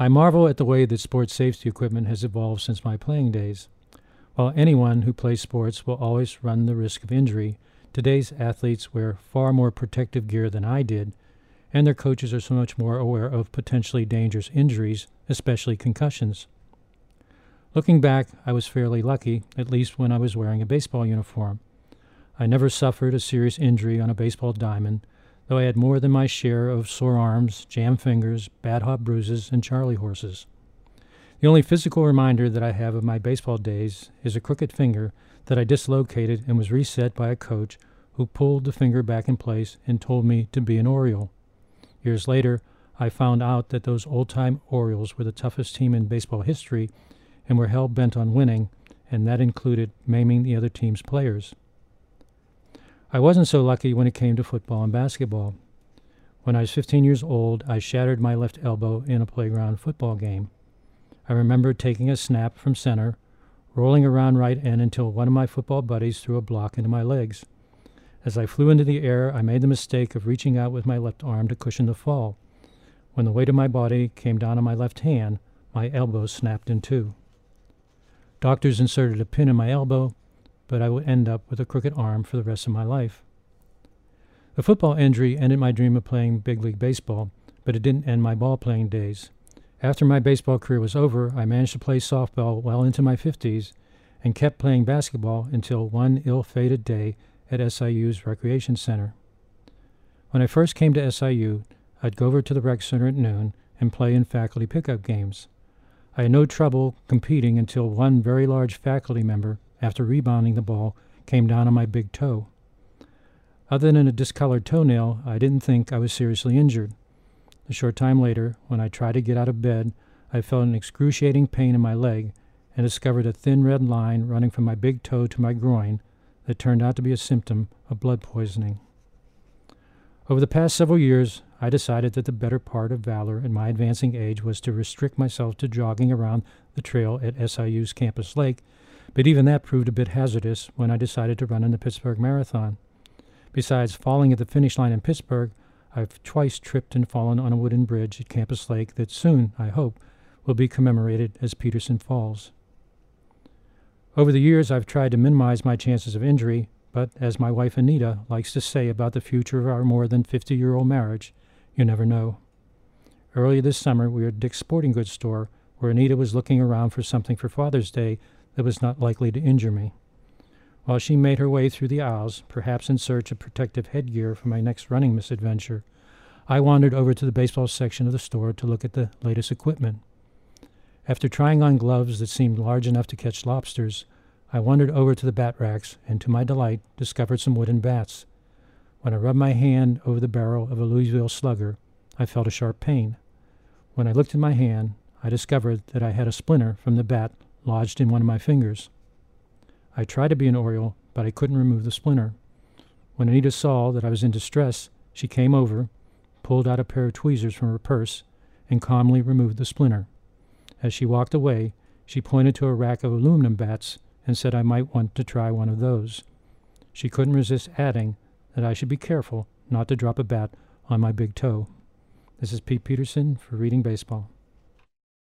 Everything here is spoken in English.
I marvel at the way that sports safety equipment has evolved since my playing days. While anyone who plays sports will always run the risk of injury, today's athletes wear far more protective gear than I did, and their coaches are so much more aware of potentially dangerous injuries, especially concussions. Looking back, I was fairly lucky, at least when I was wearing a baseball uniform. I never suffered a serious injury on a baseball diamond, though I had more than my share of sore arms, jammed fingers, bad hop bruises, and charley horses. The only physical reminder that I have of my baseball days is a crooked finger that I dislocated and was reset by a coach who pulled the finger back in place and told me to be an Oriole. Years later, I found out that those old time Orioles were the toughest team in baseball history and were hell bent on winning, and that included maiming the other team's players. I wasn't so lucky when it came to football and basketball. When I was 15 years old, I shattered my left elbow in a playground football game. I remember taking a snap from center, rolling around right end until one of my football buddies threw a block into my legs. As I flew into the air, I made the mistake of reaching out with my left arm to cushion the fall. When the weight of my body came down on my left hand, my elbow snapped in two. Doctors inserted a pin in my elbow, but I would end up with a crooked arm for the rest of my life. The football injury ended my dream of playing big league baseball, but it didn't end my ball playing days. After my baseball career was over, I managed to play softball well into my 50s and kept playing basketball until one ill fated day at SIU's Recreation Center. When I first came to SIU, I'd go over to the rec center at noon and play in faculty pickup games. I had no trouble competing until one very large faculty member, after rebounding the ball, came down on my big toe. Other than a discolored toenail, I didn't think I was seriously injured. A short time later, when I tried to get out of bed, I felt an excruciating pain in my leg and discovered a thin red line running from my big toe to my groin that turned out to be a symptom of blood poisoning. Over the past several years, I decided that the better part of valor in my advancing age was to restrict myself to jogging around the trail at SIU's Campus Lake, but even that proved a bit hazardous when I decided to run in the Pittsburgh Marathon. Besides falling at the finish line in Pittsburgh, I've twice tripped and fallen on a wooden bridge at Campus Lake that soon, I hope, will be commemorated as Peterson Falls. Over the years, I've tried to minimize my chances of injury, but as my wife Anita likes to say about the future of our more than 50 year old marriage, you never know. Earlier this summer, we were at Dick's Sporting Goods store where Anita was looking around for something for Father's Day that was not likely to injure me. While she made her way through the aisles, perhaps in search of protective headgear for my next running misadventure, I wandered over to the baseball section of the store to look at the latest equipment. After trying on gloves that seemed large enough to catch lobsters, I wandered over to the bat racks and, to my delight, discovered some wooden bats. When I rubbed my hand over the barrel of a Louisville slugger, I felt a sharp pain. When I looked at my hand, I discovered that I had a splinter from the bat lodged in one of my fingers. I tried to be an Oriole, but I couldn't remove the splinter. When Anita saw that I was in distress, she came over, pulled out a pair of tweezers from her purse, and calmly removed the splinter. As she walked away, she pointed to a rack of aluminum bats and said I might want to try one of those. She couldn't resist adding that I should be careful not to drop a bat on my big toe. This is Pete Peterson for Reading Baseball.